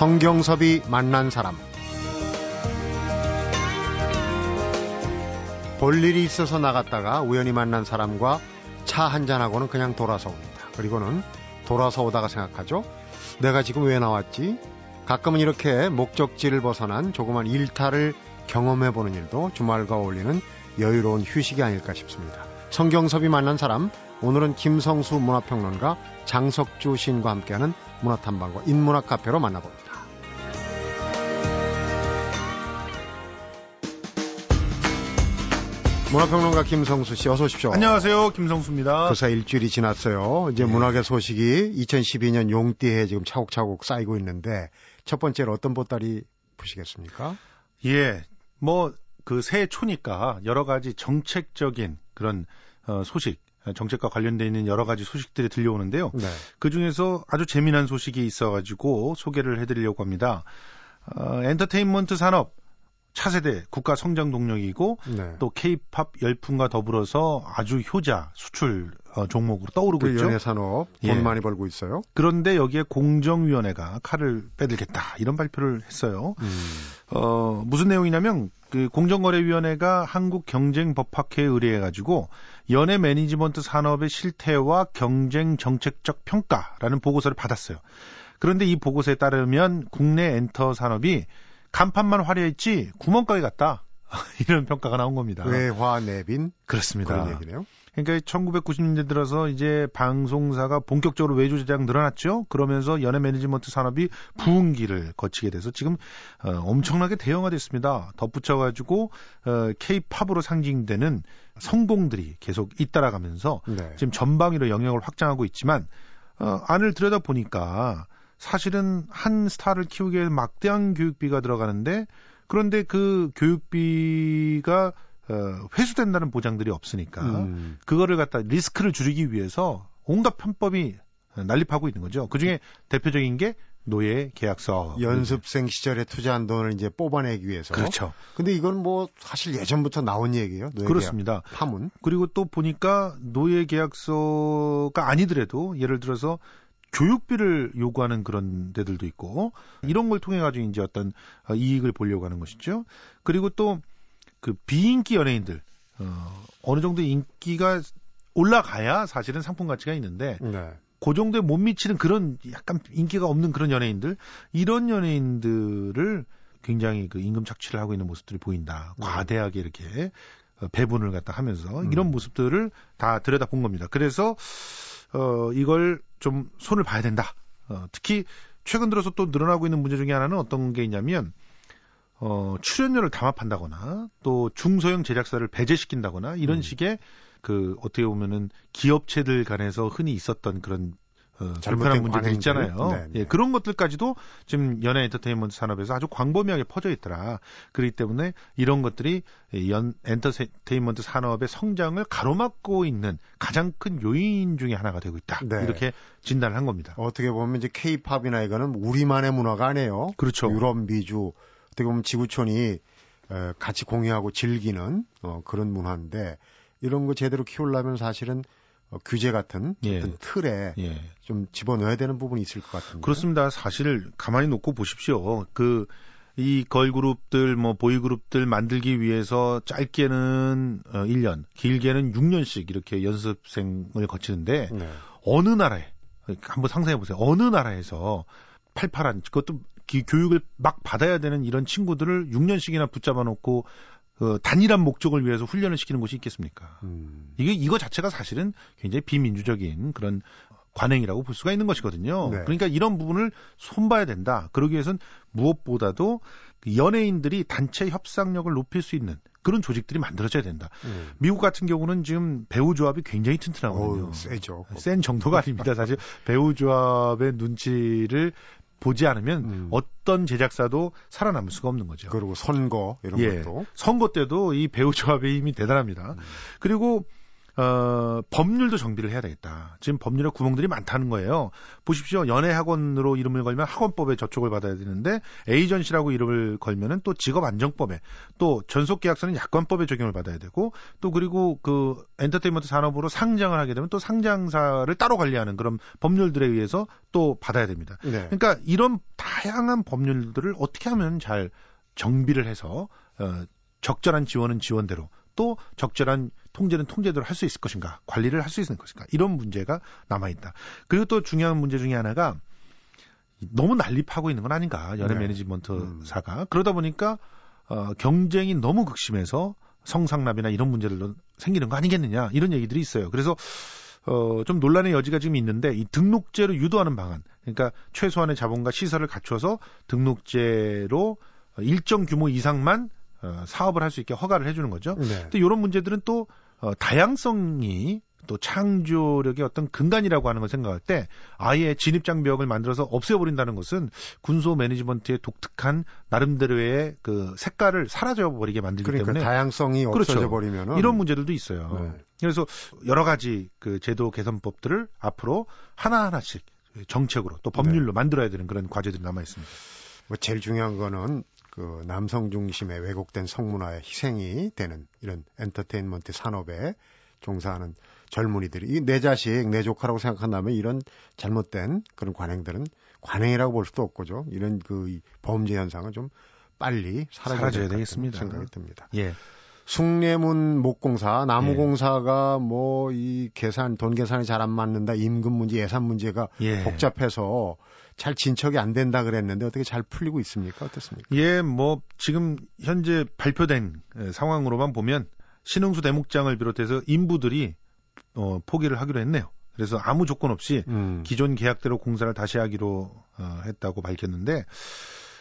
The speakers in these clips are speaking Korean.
성경섭이 만난 사람 볼 일이 있어서 나갔다가 우연히 만난 사람과 차 한잔하고는 그냥 돌아서 옵니다. 그리고는 돌아서 오다가 생각하죠. 내가 지금 왜 나왔지? 가끔은 이렇게 목적지를 벗어난 조그만 일탈을 경험해보는 일도 주말과 어울리는 여유로운 휴식이 아닐까 싶습니다. 성경섭이 만난 사람, 오늘은 김성수 문화평론가 장석주 시인과 함께하는 문화탐방과 인문학 카페로 만나봅니다. 문화평론가 김성수 씨 어서 오십시오. 안녕하세요. 김성수입니다. 그사 일주일이 지났어요. 이제 네. 문학의 소식이 2012년 용띠에 지금 차곡차곡 쌓이고 있는데 첫 번째로 어떤 보따리 푸시겠습니까? 예. 뭐 그 새해 초니까 여러 가지 정책적인 그런 어, 소식 정책과 관련돼 있는 여러 가지 소식들이 들려오는데요. 네. 그 중에서 아주 재미난 소식이 있어가지고 소개를 해드리려고 합니다. 어, 엔터테인먼트 산업 차세대 국가 성장 동력이고 네. 또 케이팝 열풍과 더불어서 아주 효자 수출 어, 종목으로 떠오르고 그 있죠. 연예 산업 돈 예. 많이 벌고 있어요. 그런데 여기에 공정위원회가 칼을 빼들겠다 이런 발표를 했어요. 음. 어, 무슨 내용이냐면 그 공정거래위원회가 한국경쟁법학회에 의뢰해가지고 연예 매니지먼트 산업의 실태와 경쟁 정책적 평가라는 보고서를 받았어요. 그런데 이 보고서에 따르면 국내 엔터 산업이 간판만 화려했지 구멍가게 같다. 이런 평가가 나온 겁니다. 외화 내빈 그렇습니다. 그런 얘기네요. 그러니까 1990년대 들어서 이제 방송사가 본격적으로 외주 제작 늘어났죠. 그러면서 연예 매니지먼트 산업이 부흥기를 거치게 돼서 지금 어, 엄청나게 대형화됐습니다. 덧붙여 가지고 어, K-팝으로 상징되는 성공들이 계속 잇따라가면서 네. 지금 전방위로 영역을 확장하고 있지만 어, 안을 들여다 보니까 사실은 한 스타를 키우기 위해 막대한 교육비가 들어가는데 그런데 그 교육비가 어, 회수된다는 보장들이 없으니까 음. 그거를 갖다 리스크를 줄이기 위해서 온갖 편법이 난립하고 있는 거죠. 그 중에 대표적인 게 노예 계약서. 연습생 시절에 투자한 돈을 이제 뽑아내기 위해서. 그렇죠. 근데 이건 뭐 사실 예전부터 나온 얘기예요. 그렇습니다. 계약 파문. 그리고 또 보니까 노예 계약서가 아니더라도 예를 들어서 교육비를 요구하는 그런 데들도 있고 이런 걸 통해 가지고 이제 어떤 어, 이익을 보려고 하는 것이죠. 그리고 또 그 비인기 연예인들 어, 어느 정도 인기가 올라가야 사실은 상품 가치가 있는데 네. 그 정도에 못 미치는 그런 약간 인기가 없는 그런 연예인들 이런 연예인들을 굉장히 그 임금 착취를 하고 있는 모습들이 보인다. 음. 과대하게 이렇게 어, 배분을 갖다 하면서 이런 음. 모습들을 다 들여다 본 겁니다. 그래서 어, 이걸 좀 손을 봐야 된다. 어, 특히 최근 들어서 또 늘어나고 있는 문제 중에 하나는 어떤 게 있냐면 어, 출연료를 담합한다거나 또 중소형 제작사를 배제시킨다거나 이런 음. 식의 그 어떻게 보면은 기업체들 간에서 흔히 있었던 그런 어, 불편한 문제들 있잖아요. 네, 네. 예, 그런 것들까지도 지금 연예 엔터테인먼트 산업에서 아주 광범위하게 퍼져 있더라. 그렇기 때문에 이런 것들이 연 엔터테인먼트 산업의 성장을 가로막고 있는 가장 큰 요인 중의 하나가 되고 있다. 네. 이렇게 진단을 한 겁니다. 어떻게 보면 이제 케이팝이나 이거는 우리만의 문화가 아니에요. 그렇죠. 유럽, 미주 어떻게 보면 지구촌이 같이 공유하고 즐기는 어, 그런 문화인데 이런 거 제대로 키우려면 사실은 어, 규제 같은 예. 틀에 예. 좀 집어넣어야 되는 부분이 있을 것 같은데. 그렇습니다. 사실 가만히 놓고 보십시오. 그 이 걸그룹들 뭐 보이그룹들 만들기 위해서 짧게는 어 1년, 길게는 6년씩 이렇게 연습생을 거치는데 네. 어느 나라에 한번 상상해 보세요. 어느 나라에서 팔팔한 그것도 교육을 막 받아야 되는 이런 친구들을 6년씩이나 붙잡아 놓고 그 단일한 목적을 위해서 훈련을 시키는 곳이 있겠습니까? 음. 이게 이거 자체가 사실은 굉장히 비민주적인 그런 관행이라고 볼 수가 있는 것이거든요. 네. 그러니까 이런 부분을 손봐야 된다. 그러기 위해선 무엇보다도 그 연예인들이 단체 협상력을 높일 수 있는 그런 조직들이 만들어져야 된다. 음. 미국 같은 경우는 지금 배우 조합이 굉장히 튼튼하거든요. 오, 세죠. 센 정도가 아닙니다. 사실 배우 조합의 눈치를 보지 않으면 음. 어떤 제작사도 살아남을 수가 없는 거죠. 그리고 선거 이런 예, 것도 선거 때도 이 배우 조합의 힘이 대단합니다. 음. 그리고 어, 법률도 정비를 해야 되겠다. 지금 법률에 구멍들이 많다는 거예요. 보십시오. 연애학원으로 이름을 걸면 학원법에 저촉을 받아야 되는데 에이전시라고 이름을 걸면은 또 직업안정법에 또 전속계약서는 약관법에 적용을 받아야 되고 또 그리고 그 엔터테인먼트 산업으로 상장을 하게 되면 또 상장사를 따로 관리하는 그런 법률들에 의해서 또 받아야 됩니다. 네. 그러니까 이런 다양한 법률들을 어떻게 하면 잘 정비를 해서 어, 적절한 지원은 지원대로 또 적절한 통제는 통제대로 할 수 있을 것인가, 관리를 할 수 있을 것인가, 이런 문제가 남아있다. 그리고 또 중요한 문제 중에 하나가 너무 난립하고 있는 건 아닌가, 연예 네. 매니지먼트사가. 음. 그러다 보니까 어, 경쟁이 너무 극심해서 성상납이나 이런 문제들도 생기는 거 아니겠느냐, 이런 얘기들이 있어요. 그래서 어, 좀 논란의 여지가 지금 있는데 이 등록제로 유도하는 방안, 그러니까 최소한의 자본과 시설을 갖춰서 등록제로 일정 규모 이상만 어, 사업을 할 수 있게 허가를 해주는 거죠. 네. 근데 이런 문제들은 또 어, 다양성이 또 창조력의 어떤 근간이라고 하는 걸 생각할 때 아예 진입장벽을 만들어서 없애버린다는 것은 군소 매니지먼트의 독특한 나름대로의 그 색깔을 사라져 버리게 만들기 그러니까 때문에 다양성이 그렇죠. 없어져 버리면 이런 문제들도 있어요. 네. 그래서 여러 가지 그 제도 개선법들을 앞으로 하나 하나씩 정책으로 또 법률로 네. 만들어야 되는 그런 과제들이 남아 있습니다. 뭐 제일 중요한 거는 그 남성 중심의 왜곡된 성문화의 희생이 되는 이런 엔터테인먼트 산업에 종사하는 젊은이들이 이 내 자식, 내 조카라고 생각한다면 이런 잘못된 그런 관행들은 관행이라고 볼 수도 없고죠. 이런 그 범죄 현상은 좀 빨리 사라져야, 되겠습니다. 생각이 듭니다. 예. 숭례문 목공사, 나무공사가 예. 뭐이 계산, 돈 계산이 잘 안 맞는다, 임금 문제, 예산 문제가 예. 복잡해서 잘 진척이 안 된다 그랬는데 어떻게 잘 풀리고 있습니까? 어떻습니까? 예, 뭐 지금 현재 발표된 상황으로만 보면 신흥수 대목장을 비롯해서 인부들이 어, 포기를 하기로 했네요. 그래서 아무 조건 없이 음. 기존 계약대로 공사를 다시 하기로 어, 했다고 밝혔는데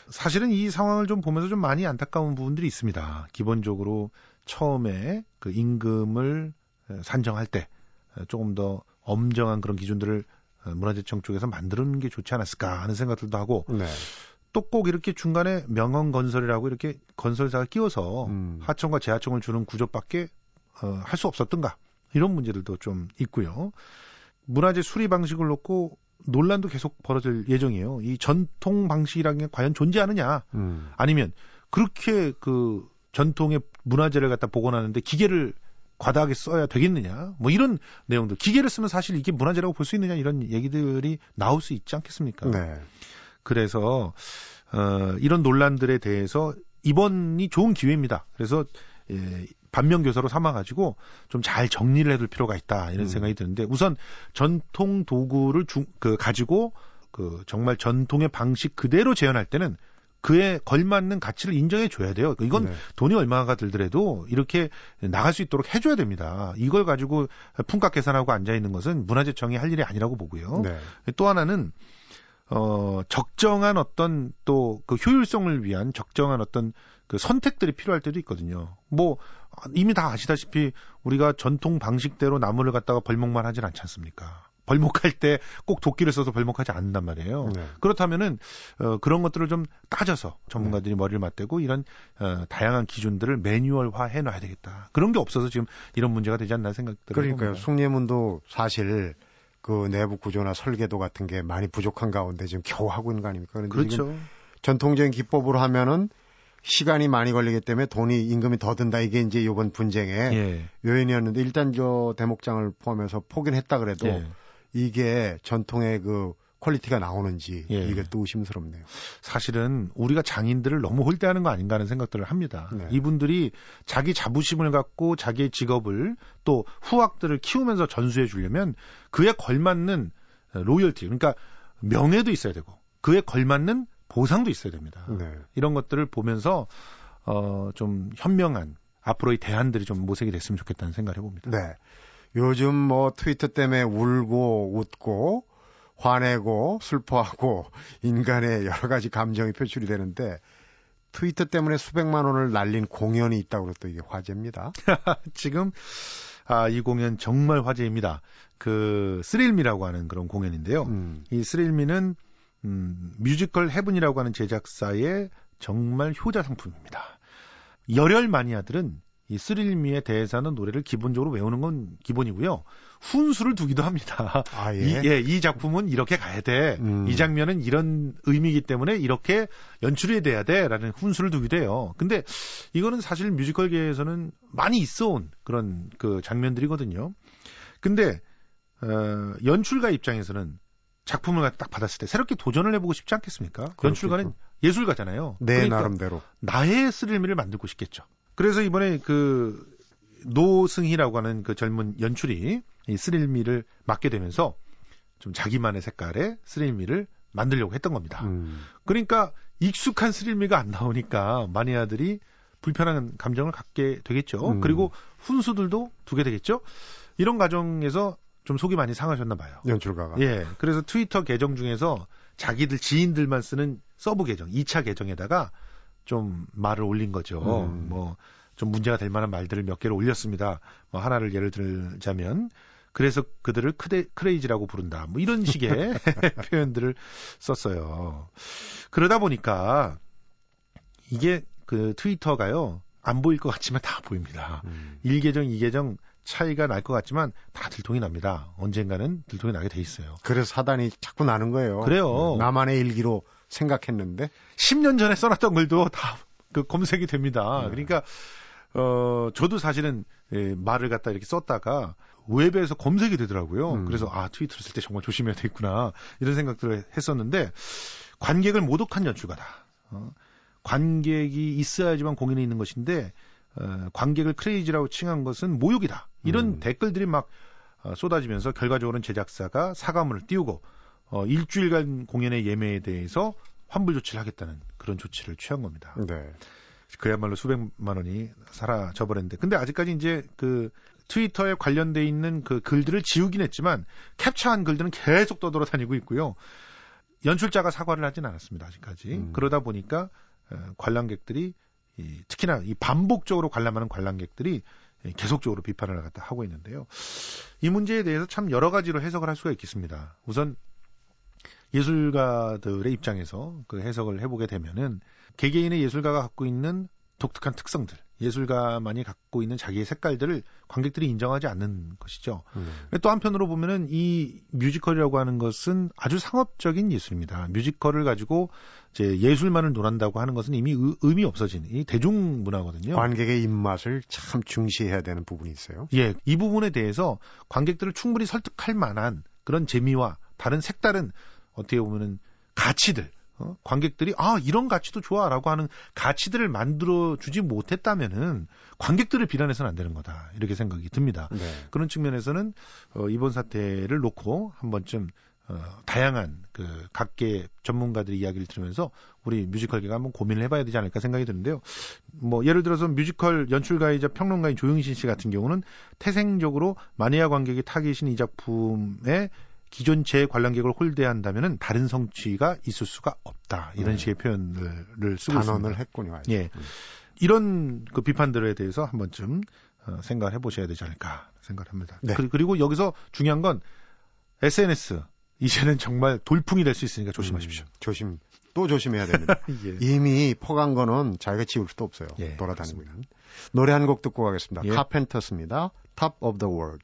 사실은 이 상황을 좀 보면서 좀 많이 안타까운 부분들이 있습니다. 기본적으로 처음에 그 임금을 산정할 때 조금 더 엄정한 그런 기준들을 어, 문화재청 쪽에서 만드는 게 좋지 않았을까 하는 생각들도 하고 네. 또꼭 이렇게 중간에 명언 건설이라고 이렇게 건설사가 끼워서 음. 하청과 재하청을 주는 구조밖에 어, 할 수 없었던가 이런 문제들도 좀 있고요. 문화재 수리 방식을 놓고 논란도 계속 벌어질 예정이에요. 이 전통 방식이라는 게 과연 존재하느냐, 음. 아니면 그렇게 그 전통의 문화재를 갖다 복원하는데 기계를 과다하게 써야 되겠느냐 뭐 이런 내용들 기계를 쓰면 사실 이게 문화재라고 볼 수 있느냐 이런 얘기들이 나올 수 있지 않겠습니까? 네. 그래서 어 이런 논란들에 대해서 이번이 좋은 기회입니다. 그래서 예, 반면 교사로 삼아가지고 좀 잘 정리를 해둘 필요가 있다 이런 음. 생각이 드는데 우선 전통 도구를 중, 그 가지고 그 정말 전통의 방식 그대로 재현할 때는 그에 걸맞는 가치를 인정해 줘야 돼요. 이건 네. 돈이 얼마가 들더라도 이렇게 나갈 수 있도록 해줘야 됩니다. 이걸 가지고 품값 계산하고 앉아 있는 것은 문화재청이 할 일이 아니라고 보고요. 네. 또 하나는 어 적정한 어떤 또 그 효율성을 위한 적정한 어떤 그 선택들이 필요할 때도 있거든요. 뭐 이미 다 아시다시피 우리가 전통 방식대로 나무를 갖다가 벌목만 하진 않지 않습니까? 벌목할 때 꼭 도끼를 써서 벌목하지 않는단 말이에요. 네. 그렇다면은 어, 그런 것들을 좀 따져서 전문가들이 네. 머리를 맞대고 이런 어, 다양한 기준들을 매뉴얼화 해놔야 되겠다. 그런 게 없어서 지금 이런 문제가 되지 않나 생각들어요. 그러니까요. 숭례문도 사실 그 내부 구조나 설계도 같은 게 많이 부족한 가운데 지금 겨우 하고 있는 거 아닙니까? 그렇죠. 전통적인 기법으로 하면은 시간이 많이 걸리기 때문에 돈이 임금이 더 든다 이게 이제 이번 분쟁의 예. 요인이었는데 일단 저 대목장을 포함해서 포기는 했다 그래도 예. 이게 전통의 그 quality가 나오는지 예. 이게 또 의심스럽네요. 사실은 우리가 장인들을 너무 홀대하는 거 아닌가 하는 생각들을 합니다. 네. 이분들이 자기 자부심을 갖고 자기의 직업을 또 후학들을 키우면서 전수해 주려면 그에 걸맞는 로열티 그러니까 명예도 있어야 되고 그에 걸맞는 보상도 있어야 됩니다. 네. 이런 것들을 보면서 어, 좀 현명한 앞으로의 대안들이 좀 모색이 됐으면 좋겠다는 생각을 해봅니다. 네. 요즘 뭐 트위터 때문에 울고 웃고 화내고 슬퍼하고 인간의 여러 가지 감정이 표출이 되는데 트위터 때문에 수백만 원을 날린 공연이 있다고 또 이게 화제입니다. 지금 아, 이 공연 정말 화제입니다. 그 스릴미라고 하는 그런 공연인데요. 음. 이 스릴미는 음, 뮤지컬 헤븐이라고 하는 제작사의 정말 효자 상품입니다. 열혈 마니아들은 이 스릴미의 대사는 노래를 기본적으로 외우는 건 기본이고요. 훈수를 두기도 합니다. 아, 예. 이, 예, 이 작품은 이렇게 가야 돼. 음. 이 장면은 이런 의미이기 때문에 이렇게 연출이 돼야 돼. 라는 훈수를 두기도 해요. 근데 이거는 사실 뮤지컬계에서는 많이 있어 온 그런 그 장면들이거든요. 근데, 어, 연출가 입장에서는 작품을 딱 받았을 때 새롭게 도전을 해보고 싶지 않겠습니까? 그렇겠죠. 연출가는 예술가잖아요. 내 그러니까 나름대로. 나의 스릴미를 만들고 싶겠죠. 그래서 이번에 그 노승희라고 하는 그 젊은 연출이 이 스릴미를 맡게 되면서 좀 자기만의 색깔의 스릴미를 만들려고 했던 겁니다. 음. 그러니까 익숙한 스릴미가 안 나오니까 마니아들이 불편한 감정을 갖게 되겠죠. 음. 그리고 훈수들도 두게 되겠죠. 이런 과정에서 좀 속이 많이 상하셨나 봐요. 연출가가. 예. 그래서 트위터 계정 중에서 자기들 지인들만 쓰는 서브 계정, 2차 계정에다가 좀 말을 올린 거죠. 음. 뭐좀 문제가 될 만한 말들을 몇 개를 올렸습니다. 뭐 하나를 예를 들자면 그래서 그들을 크레, 크레이지라고 부른다. 뭐 이런 식의 표현들을 썼어요. 그러다 보니까 이게 그 트위터가요. 안 보일 것 같지만 다 보입니다. 음. 1계정, 2계정 차이가 날 것 같지만 다 들통이 납니다. 언젠가는 들통이 나게 돼 있어요. 그래서 사단이 자꾸 나는 거예요. 그래요. 나만의 일기로 생각했는데 10년 전에 써놨던 글도 다 그 검색이 됩니다. 네. 그러니까 어 저도 사실은 예, 말을 갖다 이렇게 썼다가 웹에서 검색이 되더라고요. 음. 그래서 아 트위터를 쓸 때 정말 조심해야 되겠구나 이런 생각들을 했었는데 관객을 모독한 연출가다. 어, 관객이 있어야지만 공연이 있는 것인데 어, 관객을 크레이지라고 칭한 것은 모욕이다. 이런 음. 댓글들이 막 어, 쏟아지면서 결과적으로는 제작사가 사과문을 띄우고 어, 일주일간 공연의 예매에 대해서 환불 조치를 하겠다는 그런 조치를 취한 겁니다. 네. 그야말로 수백만 원이 사라져 버렸는데 근데 아직까지 이제 그 트위터에 관련돼 있는 그 글들을 지우긴 했지만 캡처한 글들은 계속 떠돌아다니고 있고요. 연출자가 사과를 하진 않았습니다 아직까지. 음. 그러다 보니까 어, 관람객들이 이, 특히나 이 반복적으로 관람하는 관람객들이 예, 계속적으로 비판을 갖다 하고 있는데요. 이 문제에 대해서 참 여러 가지로 해석을 할 수가 있겠습니다. 우선 예술가들의 입장에서 그 해석을 해보게 되면은 개개인의 예술가가 갖고 있는 독특한 특성들, 예술가만이 갖고 있는 자기의 색깔들을 관객들이 인정하지 않는 것이죠. 음. 또 한편으로 보면은 이 뮤지컬이라고 하는 것은 아주 상업적인 예술입니다. 뮤지컬을 가지고 이제 예술만을 논한다고 하는 것은 이미 의, 의미 없어진 이 대중문화거든요. 관객의 입맛을 참 중시해야 되는 부분이 있어요. 예, 이 부분에 대해서 관객들을 충분히 설득할 만한 그런 재미와 다른 색다른 어떻게 보면은 가치들, 어? 관객들이 아 이런 가치도 좋아라고 하는 가치들을 만들어 주지 못했다면은 관객들을 비난해서는 안 되는 거다 이렇게 생각이 듭니다. 네. 그런 측면에서는 어, 이번 사태를 놓고 한 번쯤 어, 다양한 그 각계 전문가들의 이야기를 들으면서 우리 뮤지컬계가 한번 고민을 해봐야 되지 않을까 생각이 드는데요. 뭐 예를 들어서 뮤지컬 연출가이자 평론가인 조영신 씨 같은 경우는 태생적으로 마니아 관객이 타깃인 이 작품에 기존 제 관람객을 홀대한다면은 다른 성취가 있을 수가 없다 이런 네. 식의 표현을 쓰고 단언을 있습니다. 했군요. 예. 이런 그 비판들에 대해서 한 번쯤 어, 생각을 해보셔야 되지 않을까 생각을 합니다. 네. 그리- 그리고 여기서 중요한 건 SNS 이제는 정말 돌풍이 될 수 있으니까 조심하십시오. 음, 조심. 또 조심해야 됩니다. 예. 이미 퍼간 거는 자기가 지울 수도 없어요. 예, 돌아다니고 있는. 노래 한 곡 듣고 가겠습니다. 예. 카펜터스입니다. Top of the World.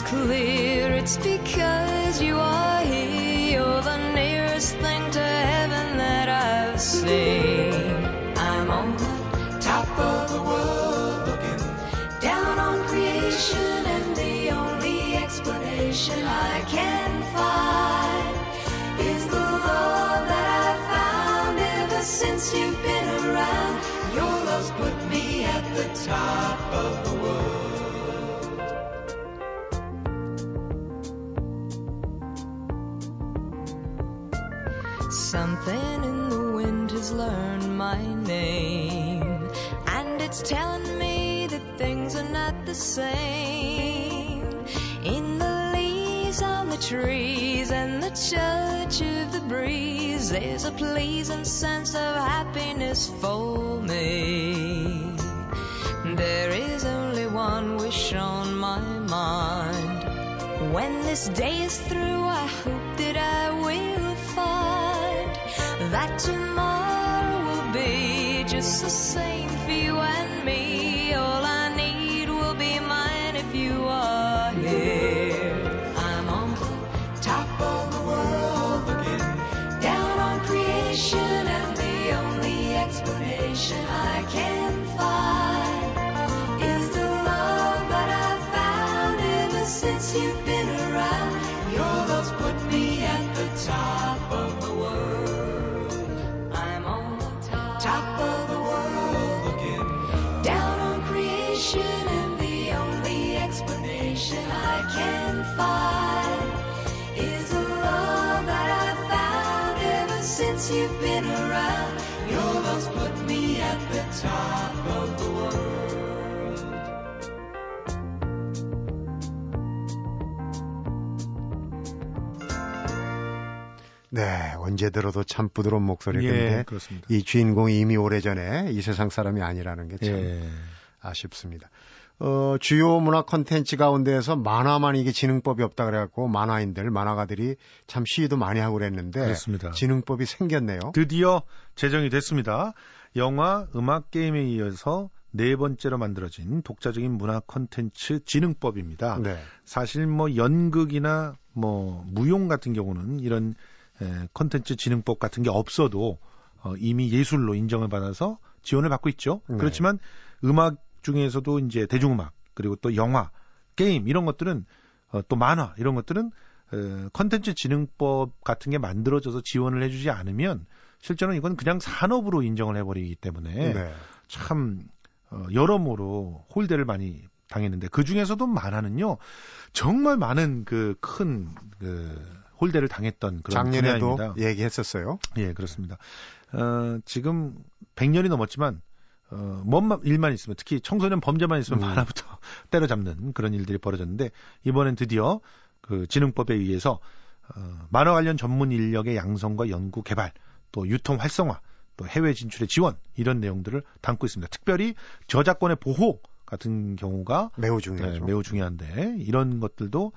Is clear, it's because you are here. You're the nearest thing to heaven that I've seen. I'm on the top of the world, looking down on creation, and the only explanation I can find is the love that I've found ever since those put me at the top of the world. It's telling me that things are not the same. In the leaves on the trees and the touch of the breeze, there's a pleasing sense of happiness for me. There is only one wish on my mind. When this day is through, I hope that I will find that tomorrow will be just the same for you and me. All 네, 언제 들어도 참 부드러운 목소리. 예, 근데 그렇습니다. 이 주인공이 이미 오래전에 이 세상 사람이 아니라는 게참 예. 아쉽습니다. 어, 주요 문화 콘텐츠 가운데에서 만화만 이게 지능법이 없다 그래갖고 만화인들, 만화가들이 참 시위도 많이 하고 그랬는데 그렇습니다. 지능법이 생겼네요. 드디어 제정이 됐습니다. 영화, 음악, 게임에 이어서 네 번째로 만들어진 독자적인 문화 콘텐츠 진흥법입니다. 네. 사실 뭐 연극이나 뭐 무용 같은 경우는 이런 에, 콘텐츠 진흥법 같은 게 없어도 어, 이미 예술로 인정을 받아서 지원을 받고 있죠. 네. 그렇지만 음악 중에서도 이제 대중음악 그리고 또 영화, 게임 이런 것들은 어, 또 만화 이런 것들은 어, 콘텐츠 진흥법 같은 게 만들어져서 지원을 해주지 않으면 실제로는 이건 그냥 산업으로 인정을 해버리기 때문에 네. 참 어, 여러모로 홀대를 많이 당했는데 그 중에서도 만화는요 정말 많은 그큰그 홀대를 당했던 그런 작년에도 분야입니다. 얘기했었어요. 예, 그렇습니다. 어, 지금 100년이 넘었지만 어, 뭔 일만 있으면 특히 청소년 범죄만 있으면 음. 만화부터 때려잡는 그런 일들이 벌어졌는데 이번엔 드디어 그 진흥법에 의해서 어, 만화 관련 전문 인력의 양성과 연구 개발 또 유통 활성화 또 해외 진출의 지원 이런 내용들을 담고 있습니다. 특별히 저작권의 보호 같은 경우가 매우 네, 중요하죠. 매우 중요한데 이런 것들도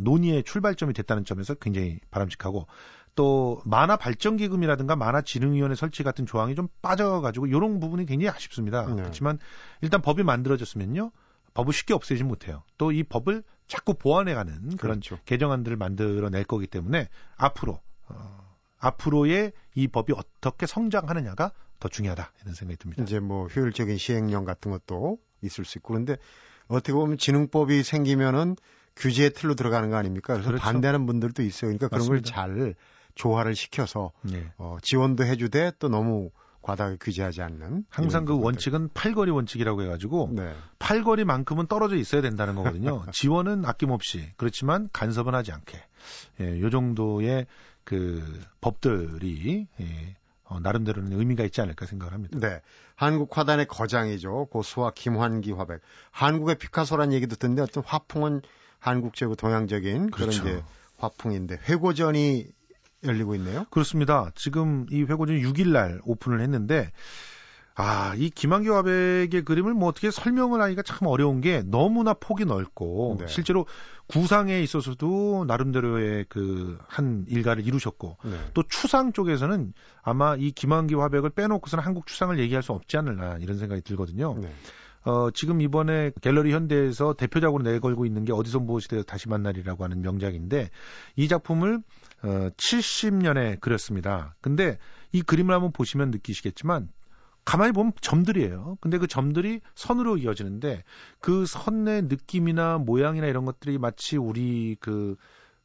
논의의 출발점이 됐다는 점에서 굉장히 바람직하고 또 만화 발전 기금이라든가 만화 진흥위원회 설치 같은 조항이 좀 빠져가지고 이런 부분이 굉장히 아쉽습니다. 네. 그렇지만 일단 법이 만들어졌으면요 법을 쉽게 없애지 못해요. 또 이 법을 자꾸 보완해가는 그런 그렇죠. 개정안들을 만들어낼 거기 때문에 앞으로 어, 앞으로의 이 법이 어떻게 성장하느냐가 더 중요하다 이런 생각이 듭니다. 이제 뭐 효율적인 시행령 같은 것도 있을 수 있고 그런데 어떻게 보면 지능법이 생기면은 규제의 틀로 들어가는 거 아닙니까? 그래서 그렇죠. 반대하는 분들도 있어요. 그러니까 그런. 걸 잘 조화를 시켜서 예. 어, 지원도 해주되 또 너무 과다하게 규제하지 않는 항상 그 부분들. 원칙은 팔거리 원칙이라고 해가지고 네. 팔거리만큼은 떨어져 있어야 된다는 거거든요. 지원은 아낌없이 그렇지만 간섭은 하지 않게 예, 요 정도의 그 법들이 예, 어, 나름대로는 의미가 있지 않을까 생각을 합니다. 네. 한국 화단의 거장이죠. 고수와 김환기 화백. 한국의 피카소란 얘기도 듣는데 어떤 화풍은 한국적이고 동양적인 그런 그렇죠. 이제 화풍인데 회고전이 열리고 있네요. 그렇습니다. 지금 이 회고전 6일 날 오픈을 했는데 아, 이 김한규 화백의 그림을 뭐 어떻게 설명을 하기가 참 어려운 게 너무나 폭이 넓고 네. 실제로 구상에 있어서도 나름대로의 그 한 일가를 이루셨고 네. 또 추상 쪽에서는 아마 이 김한기 화백을 빼놓고서는 한국 추상을 얘기할 수 없지 않을까 이런 생각이 들거든요. 네. 어, 지금 이번에 갤러리 현대에서 대표작으로 내걸고 있는 게 어디서 무엇이되어 다시 만날이라고 하는 명작인데 이 작품을 어, 70년에 그렸습니다. 근데 이 그림을 한번 보시면 느끼시겠지만 가만히 보면 점들이에요. 근데 그 점들이 선으로 이어지는데 그 선의 느낌이나 모양이나 이런 것들이 마치 우리 그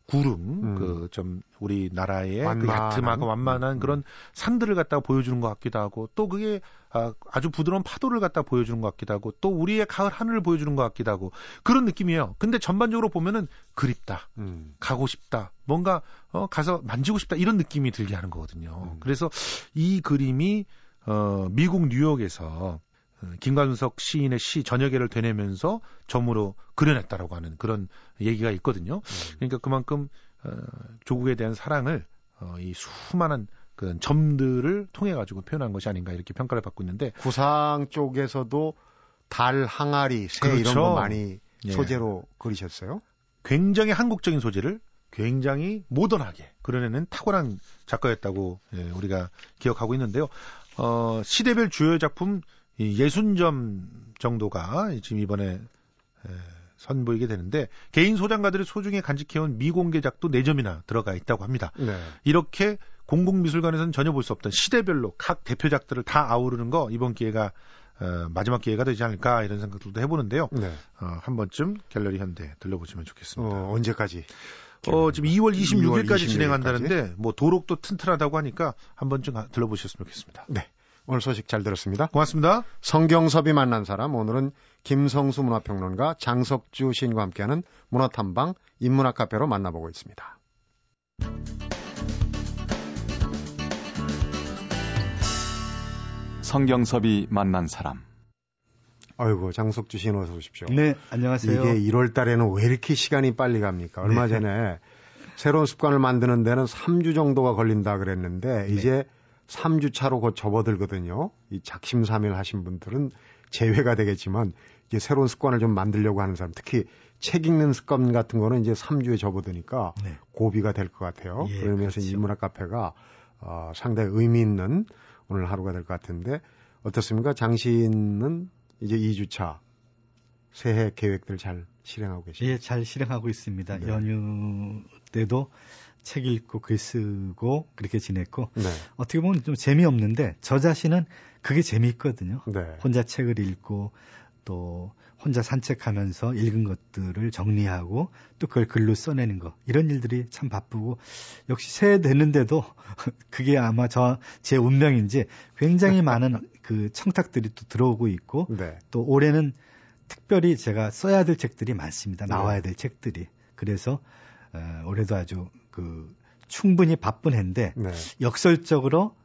구름 음. 그좀 우리나라의 그 완만한. 야트막과 완만한 음. 그런 산들을 갖다가 보여주는 것 같기도 하고 또 그게 아, 아주 부드러운 파도를 갖다 보여주는 것 같기도 하고 또 우리의 가을 하늘을 보여주는 것 같기도 하고 그런 느낌이에요. 근데 전반적으로 보면은 그립다. 음. 가고 싶다. 뭔가 어, 가서 만지고 싶다. 이런 느낌이 들게 하는 거거든요. 음. 그래서 이 그림이 어, 미국 뉴욕에서 어, 김관석 시인의 시 저녁에를 되뇌면서 점으로 그려냈다라고 하는 그런 얘기가 있거든요. 음. 그러니까 그만큼 어, 조국에 대한 사랑을 어, 이 수많은 그 점들을 통해 가지고 표현한 것이 아닌가 이렇게 평가를 받고 있는데 구상 쪽에서도 달, 항아리, 새 이런 그렇죠. 거 많이 예. 소재로 그리셨어요? 굉장히 한국적인 소재를 굉장히 모던하게 그려내는 탁월한 작가였다고 예, 우리가 기억하고 있는데요. 어, 시대별 주요 작품 이 60점 정도가 지금 이번에 에, 선보이게 되는데 개인 소장가들이 소중히 간직해온 미공개작도 4점이나 들어가 있다고 합니다. 네. 이렇게 공공미술관에서는 전혀 볼 수 없던 시대별로 각 대표작들을 다 아우르는 거 이번 기회가 어, 마지막 기회가 되지 않을까 이런 생각들도 해보는데요. 네. 어, 한 번쯤 갤러리 현대 들러보시면 좋겠습니다. 어, 언제까지? 어, 지금 2월 26일까지 26일 진행한다는데 뭐 도록도 튼튼하다고 하니까 한 번쯤 가- 들러보셨으면 좋겠습니다. 네. 오늘 소식 잘 들었습니다. 고맙습니다. 성경섭이 만난 사람 오늘은 김성수 문화평론가 장석주 시인과 함께하는 문화탐방 인문학 카페로 만나보고 있습니다. 성경섭이 만난 사람. 아이고 장석주 시인 어서 오십시오. 네, 안녕하세요. 이게 1월 달에는 왜 이렇게 시간이 빨리 갑니까? 얼마 네. 전에 새로운 습관을 만드는 데는 3주 정도가 걸린다 그랬는데 네. 이제 3주 차로 곧 접어들거든요. 이 작심삼일 하신 분들은 제외가 되겠지만 이제 새로운 습관을 좀 만들려고 하는 사람 특히 책 읽는 습관 같은 거는 이제 3주에 접어드니까 네. 고비가 될 것 같아요. 예, 그러면서 그렇죠. 인문학 카페가 어, 상당히 의미 있는 오늘 하루가 될 것 같은데 어떻습니까? 장시인은 이제 2주차 새해 계획들 잘 실행하고 계십니까? 예, 잘 실행하고 있습니다. 네. 연휴 때도 책 읽고 글 쓰고 그렇게 지냈고 네. 어떻게 보면 좀 재미없는데 저 자신은 그게 재미있거든요. 네. 혼자 책을 읽고 또 혼자 산책하면서 읽은 것들을 정리하고 또 그걸 글로 써내는 거 이런 일들이 참 바쁘고 역시 새해 됐는데도 그게 아마 저 제 운명인지 굉장히 많은 그 청탁들이 또 들어오고 있고 네. 또 올해는 특별히 제가 써야 될 책들이 많습니다. 네. 나와야 될 책들이. 그래서 어, 올해도 아주 그 충분히 바쁜 해인데 네. 역설적으로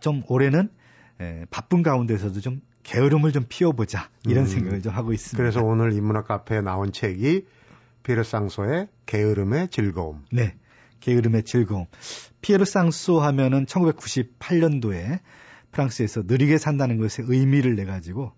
좀 올해는 에, 바쁜 가운데서도 좀 게으름을 좀 피워보자 이런 음. 생각을 좀 하고 있습니다. 그래서 오늘 인문학 카페에 나온 책이 피에르 쌍소의 게으름의 즐거움. 네. 게으름의 즐거움. 피에르 쌍소 하면은 1998년도에 프랑스에서 느리게 산다는 것의 의미를 내 가지고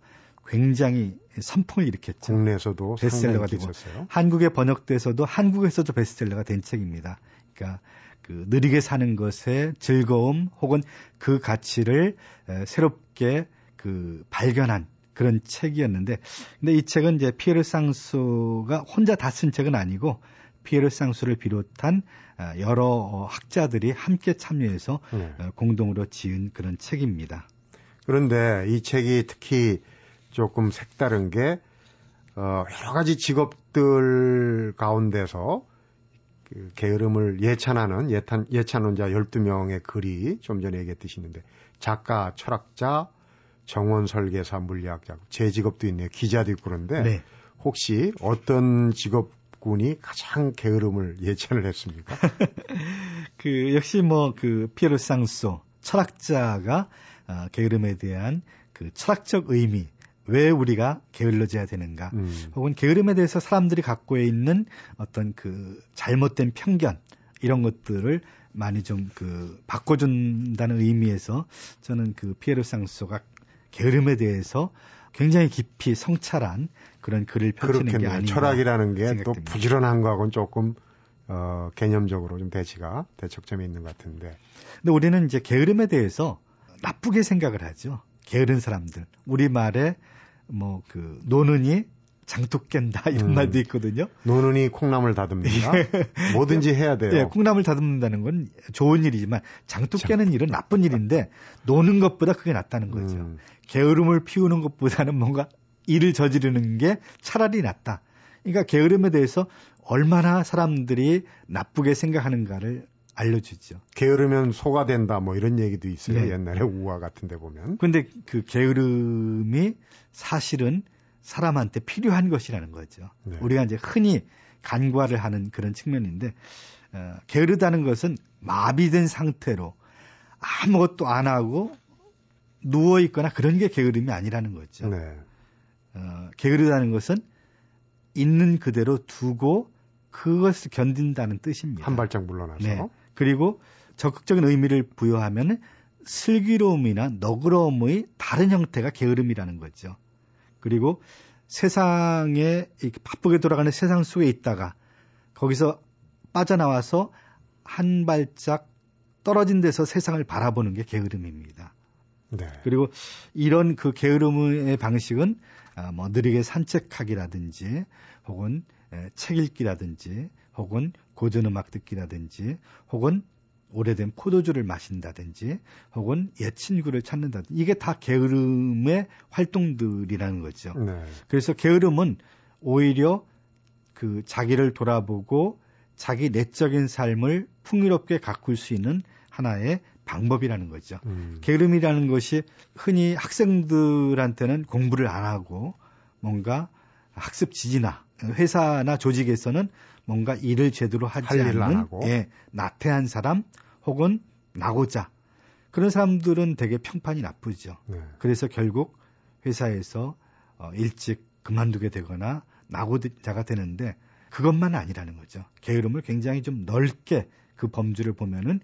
굉장히 선풍을 일으켰죠. 국내에서도 베스트셀러가 되고 있었어요. 한국에 번역돼서도 한국에서도 베스트셀러가 된 책입니다. 그러니까 그 느리게 사는 것의 즐거움 혹은 그 가치를 에, 새롭게 그 발견한 그런 책이었는데 근데 이 책은 이제 피에르 쌍소가 혼자 다 쓴 책은 아니고 피에르 쌍소를 비롯한 아, 여러 어, 학자들이 함께 참여해서 네. 어, 공동으로 지은 그런 책입니다. 그런데 이 책이 특히 조금 색다른 게 어, 여러 가지 직업들 가운데서 그 게으름을 예찬하는 예탄, 예찬론자 12명의 글이 좀 전에 얘기했듯이 있는데 작가, 철학자, 정원 설계사, 물리학자, 제 직업도 있네요. 기자도 있고 그런데 네. 혹시 어떤 직업군이 가장 게으름을 예찬을 했습니까? 그 역시 뭐 그 피에르 쌍소 철학자가 아, 게으름에 대한 그 철학적 의미 왜 우리가 게을러져야 되는가 음, 혹은 게으름에 대해서 사람들이 갖고 있는 어떤 그 잘못된 편견 이런 것들을 많이 좀 그 바꿔준다는 의미에서 저는 그 피에르 쌍소가 게으름에 대해서 굉장히 깊이 성찰한 그런 글을 펼치는 게. 아닌가 철학이라는 게 또. 부지런한 거하고는 조금 어, 개념적으로 좀 대치가 대척점이 있는 것 같은데. 근데 우리는 이제 게으름에 대해서 나쁘게 생각을 하죠. 게으른 사람들. 우리 말에 뭐 그 노는이 장독 깬다 이런 음. 말도 있거든요. 노는이 콩나물 다듬는다. 뭐든지 해야 돼요. 예, 콩나물 다듬는다는 건 좋은 일이지만 장독 깨는 일은 나쁜 일인데 노는 것보다 그게 낫다는 거죠. 음, 게으름을 피우는 것보다는 뭔가 일을 저지르는 게 차라리 낫다. 그러니까 게으름에 대해서 얼마나 사람들이 나쁘게 생각하는가를 알려주죠. 게으르면 소가 된다 뭐 이런 얘기도 있어요. 네. 옛날에 우화 같은 데 보면. 근데 그 게으름이 사실은 사람한테 필요한 것이라는 거죠. 네. 우리가 이제 흔히 간과를 하는 그런 측면인데 어, 게으르다는 것은 마비된 상태로 아무것도 안 하고 누워 있거나 그런 게 게으름이 아니라는 거죠. 네. 어, 게으르다는 것은 있는 그대로 두고 그것을 견딘다는 뜻입니다. 한 발짝 물러나서. 네. 그리고 적극적인 의미를 부여하면 슬기로움이나 너그러움의 다른 형태가 게으름이라는 거죠. 그리고 세상에 이렇게 바쁘게 돌아가는 세상 속에 있다가 거기서 빠져나와서 한 발짝 떨어진 데서 세상을 바라보는 게 게으름입니다. 네. 그리고 이런 그 게으름의 방식은 아, 뭐 느리게 산책하기라든지 혹은 에, 책 읽기라든지 혹은 고전 음악 듣기라든지 혹은 오래된 포도주를 마신다든지 혹은 옛 친구를 찾는다든지 이게 다 게으름의 활동들이라는 거죠. 네. 그래서 게으름은 오히려 그 자기를 돌아보고 자기 내적인 삶을 풍요롭게 가꿀 수 있는 하나의 방법이라는 거죠. 음. 게으름이라는 것이 흔히 학생들한테는 공부를 안 하고 뭔가 학습 지지나 회사나 조직에서는 뭔가 일을 제대로 하지 않는. 예, 나태한 사람 혹은 나고자 그런 사람들은 되게 평판이 나쁘죠. 네. 그래서 결국 회사에서 어, 일찍 그만두게 되거나 나고자가 되는데 그것만 아니라는 거죠. 게으름을 굉장히 좀 넓게 그 범주를 보면은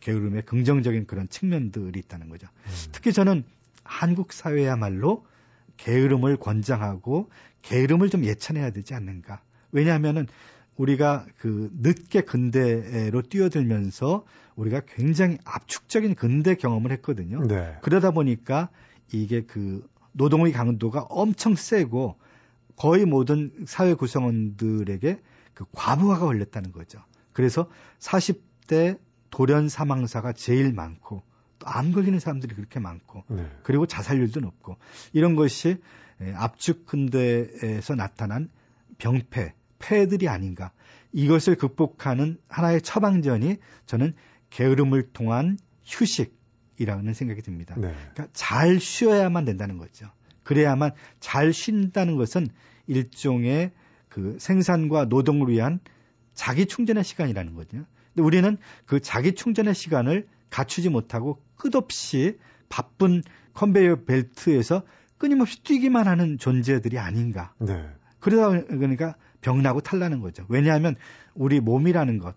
게으름의 긍정적인 그런 측면들이 있다는 거죠. 음. 특히 저는 한국 사회야말로 게으름을 권장하고 게으름을 좀 예찬해야 되지 않는가. 왜냐하면은 우리가 그 늦게 근대로 뛰어들면서 우리가 굉장히 압축적인 근대 경험을 했거든요. 네. 그러다 보니까 이게 그 노동의 강도가 엄청 세고 거의 모든 사회 구성원들에게 그 과부하가 걸렸다는 거죠. 그래서 40대 돌연 사망사가 제일 많고 또암 걸리는 사람들이 그렇게 많고 네. 그리고 자살률도 높고 이런 것이 에, 압축 근대에서 나타난 병폐, 폐들이 아닌가. 이것을 극복하는 하나의 처방전이 저는 게으름을 통한 휴식이라는 생각이 듭니다. 네. 그러니까 잘 쉬어야만 된다는 거죠. 그래야만 잘 쉰다는 것은 일종의 그 생산과 노동을 위한 자기 충전의 시간이라는 거죠. 근데 우리는 그 자기 충전의 시간을 갖추지 못하고 끝없이 바쁜 컨베이어 벨트에서 끊임없이 뛰기만 하는 존재들이 아닌가. 네. 그러다 보니까 병나고 탈나는 거죠. 왜냐하면 우리 몸이라는 것,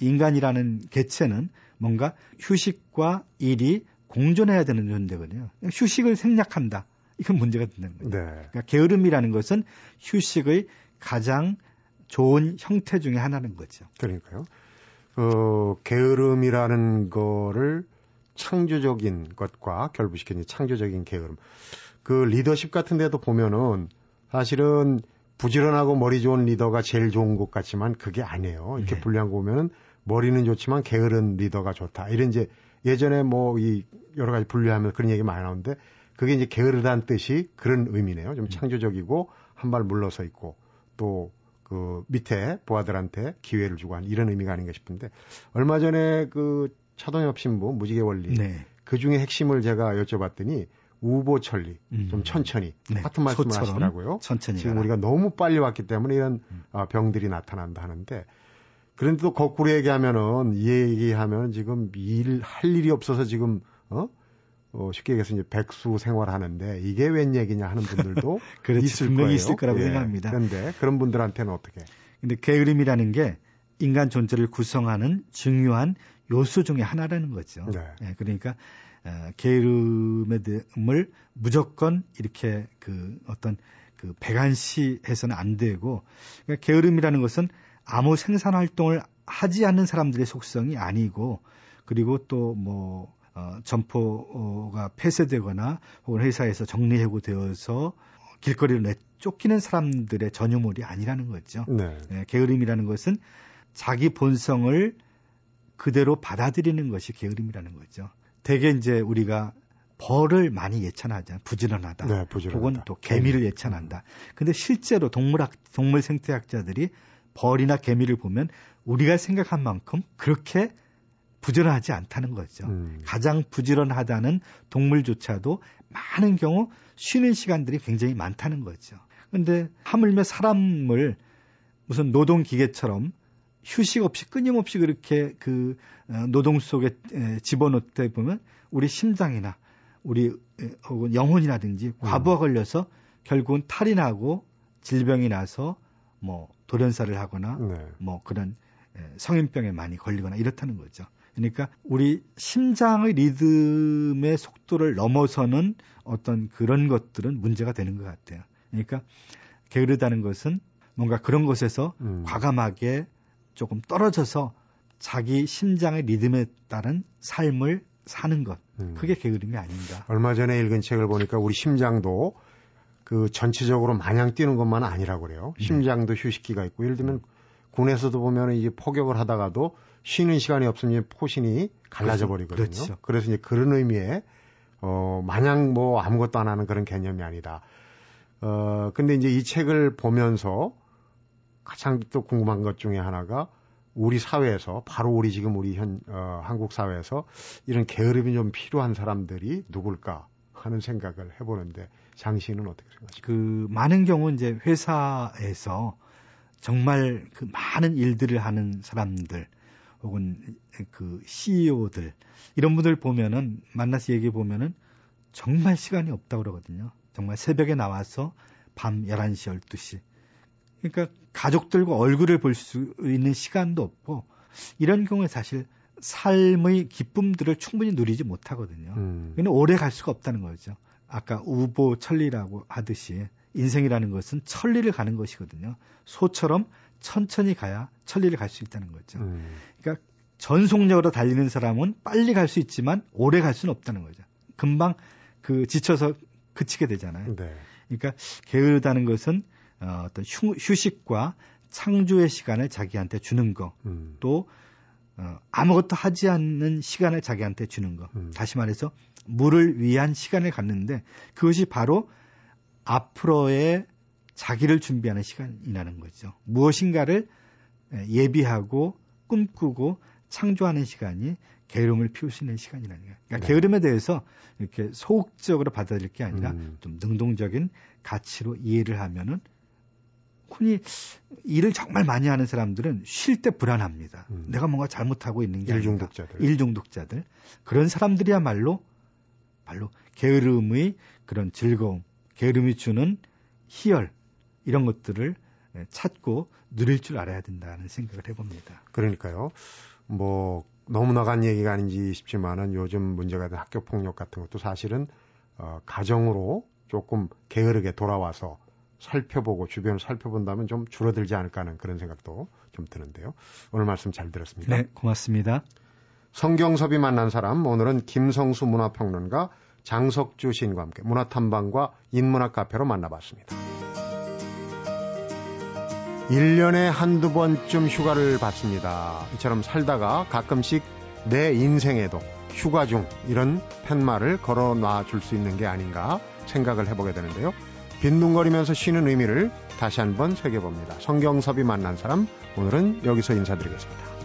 인간이라는 개체는 뭔가 휴식과 일이 공존해야 되는 존재거든요. 휴식을 생략한다. 이건 문제가 된다는 거죠. 네. 그러니까 게으름이라는 것은 휴식의 가장 좋은 형태 중에 하나는 거죠. 그러니까요. 어, 게으름이라는 거를 창조적인 것과 결부시키는 창조적인 게으름. 그 리더십 같은 데도 보면은 사실은 부지런하고 머리 좋은 리더가 제일 좋은 것 같지만 그게 아니에요. 이렇게 네. 분류한 거 보면은 머리는 좋지만 게으른 리더가 좋다. 이런 이제 예전에 뭐 이 여러 가지 분류하면 그런 얘기 많이 나오는데 그게 이제 게으르다는 뜻이 그런 의미네요. 좀 창조적이고 한 발 물러서 있고 또 그 밑에 부하들한테 기회를 주고 하는 이런 의미가 아닌가 싶은데 얼마 전에 그 차동엽 신부 무지개 원리 네. 그 중에 핵심을 제가 여쭤봤더니 우보 천리 음. 좀 천천히 네. 같은 말씀을 소처럼 하시더라고요. 천천히 지금 가라. 우리가 너무 빨리 왔기 때문에 이런 음. 아, 병들이 나타난다 하는데 그런데 또 거꾸로 얘기하면은 이 얘기하면 지금 일 할 일이 없어서 지금 어? 어, 쉽게 얘기해서 이제 백수 생활하는데 이게 웬 얘기냐 하는 분들도 그렇지, 있을 분명히 거예요. 있을 거라고 예. 생각합니다. 그런데 그런 분들한테는 어떻게? 근데 게으름이라는 게 인간 존재를 구성하는 중요한 요소 중에 하나라는 거죠. 네. 예, 그러니까 어, 게으름을 무조건 이렇게 그 어떤 그 배관시해서는 안 되고 그러니까 게으름이라는 것은 아무 생산 활동을 하지 않는 사람들의 속성이 아니고 그리고 또뭐 어, 점포가 폐쇄되거나 혹은 회사에서 정리해고되어서 길거리로 내 쫓기는 사람들의 전유물이 아니라는 거죠. 네. 예, 게으름이라는 것은 자기 본성을 그대로 받아들이는 것이 게으름이라는 거죠. 대개 이제 우리가 벌을 많이 예찬하잖아요. 부지런하다. 네, 부지런하다. 혹은 또 개미를 예찬한다. 근데 실제로 동물학, 동물 생태학자들이 벌이나 개미를 보면 우리가 생각한 만큼 그렇게 부지런하지 않다는 거죠. 음. 가장 부지런하다는 동물조차도 많은 경우 쉬는 시간들이 굉장히 많다는 거죠. 근데 하물며 사람을 무슨 노동 기계처럼 휴식 없이 끊임없이 그렇게 그 어, 노동 속에 에, 집어넣다 보면 우리 심장이나 우리 에, 혹은 영혼이라든지 과부하 걸려서 결국은 탈이 나고 질병이 나서 뭐 돌연사를 하거나 네. 뭐 그런 에, 성인병에 많이 걸리거나 이렇다는 거죠. 그러니까 우리 심장의 리듬의 속도를 넘어서는 어떤 그런 것들은 문제가 되는 것 같아요. 그러니까 게으르다는 것은 뭔가 그런 것에서 음. 과감하게 조금 떨어져서 자기 심장의 리듬에 따른 삶을 사는 것. 음. 그게 게으름이 아닌가. 얼마 전에 읽은 책을 보니까 우리 심장도 그 전체적으로 마냥 뛰는 것만 아니라고 그래요. 음. 심장도 휴식기가 있고 예를 들면 군에서도 보면 이제 포격을 하다가도 쉬는 시간이 없으면 포신이 갈라져 버리거든요. 그렇죠. 그래서 이제 그런 의미에 어 마냥 뭐 아무것도 안 하는 그런 개념이 아니다. 어 근데 이제 이 책을 보면서 가장 또 궁금한 것 중에 하나가 우리 사회에서 바로 우리 지금 우리 현 어, 한국 사회에서 이런 게으름이 좀 필요한 사람들이 누굴까 하는 생각을 해보는데 장시는 어떻게 생각하십니까? 그 많은 경우 이제 회사에서 정말 그 많은 일들을 하는 사람들 혹은 그 CEO들 이런 분들 보면은 만나서 얘기해 보면은 정말 시간이 없다고 그러거든요. 정말 새벽에 나와서 밤 11시, 12시. 그러니까 가족들과 얼굴을 볼 수 있는 시간도 없고 이런 경우에 사실 삶의 기쁨들을 충분히 누리지 못하거든요. 음, 그는 오래 갈 수가 없다는 거죠. 아까 우보 천리라고 하듯이 인생이라는 것은 천리를 가는 것이거든요. 소처럼 천천히 가야 천리를 갈 수 있다는 거죠. 음, 그러니까 전속력으로 달리는 사람은 빨리 갈 수 있지만 오래 갈 수는 없다는 거죠. 금방 그 지쳐서 그치게 되잖아요. 네. 그러니까 게으르다는 것은 어, 어떤 휴, 휴식과 창조의 시간을 자기한테 주는 거, 음, 또 어, 아무것도 하지 않는 시간을 자기한테 주는 거. 음. 다시 말해서 물을 위한 시간을 갖는데 그것이 바로 앞으로의 자기를 준비하는 시간이라는 거죠. 무엇인가를 예비하고 꿈꾸고 창조하는 시간이 게으름을 피울 수 있는 시간이라는 거예요. 그러니까 네. 게으름에 대해서 이렇게 소극적으로 받아들일 게 아니라 음. 좀 능동적인 가치로 이해를 하면은 흔히 일을 정말 많이 하는 사람들은 쉴 때 불안합니다. 음. 내가 뭔가 잘못하고 있는 게 아닌가. 일중독자들. 일중독자들. 그런 사람들이야말로 말로 게으름의 그런 즐거움, 게으름이 주는 희열 이런 것들을 찾고 누릴 줄 알아야 된다는 생각을 해봅니다. 그러니까요. 뭐 너무 나간 얘기가 아닌지 싶지만은 요즘 문제가 된 학교 폭력 같은 것도 사실은 어, 가정으로 조금 게으르게 돌아와서 살펴보고 주변을 살펴본다면 좀 줄어들지 않을까 하는 그런 생각도 좀 드는데요. 오늘 말씀 잘 들었습니다. 네, 고맙습니다. 성경섭이 만난 사람 오늘은 김성수 문화평론가 장석주 시인과 함께 문화탐방과 인문학 카페로 만나봤습니다. 1년에 한두 번쯤 휴가를 받습니다. 이처럼 살다가 가끔씩 내 인생에도 휴가 중 이런 팻말을 걸어 놔 줄 수 있는 게 아닌가 생각을 해보게 되는데요. 빈둥거리면서 쉬는 의미를 다시 한번 새겨봅니다. 성경섭이 만난 사람 오늘은 여기서 인사드리겠습니다.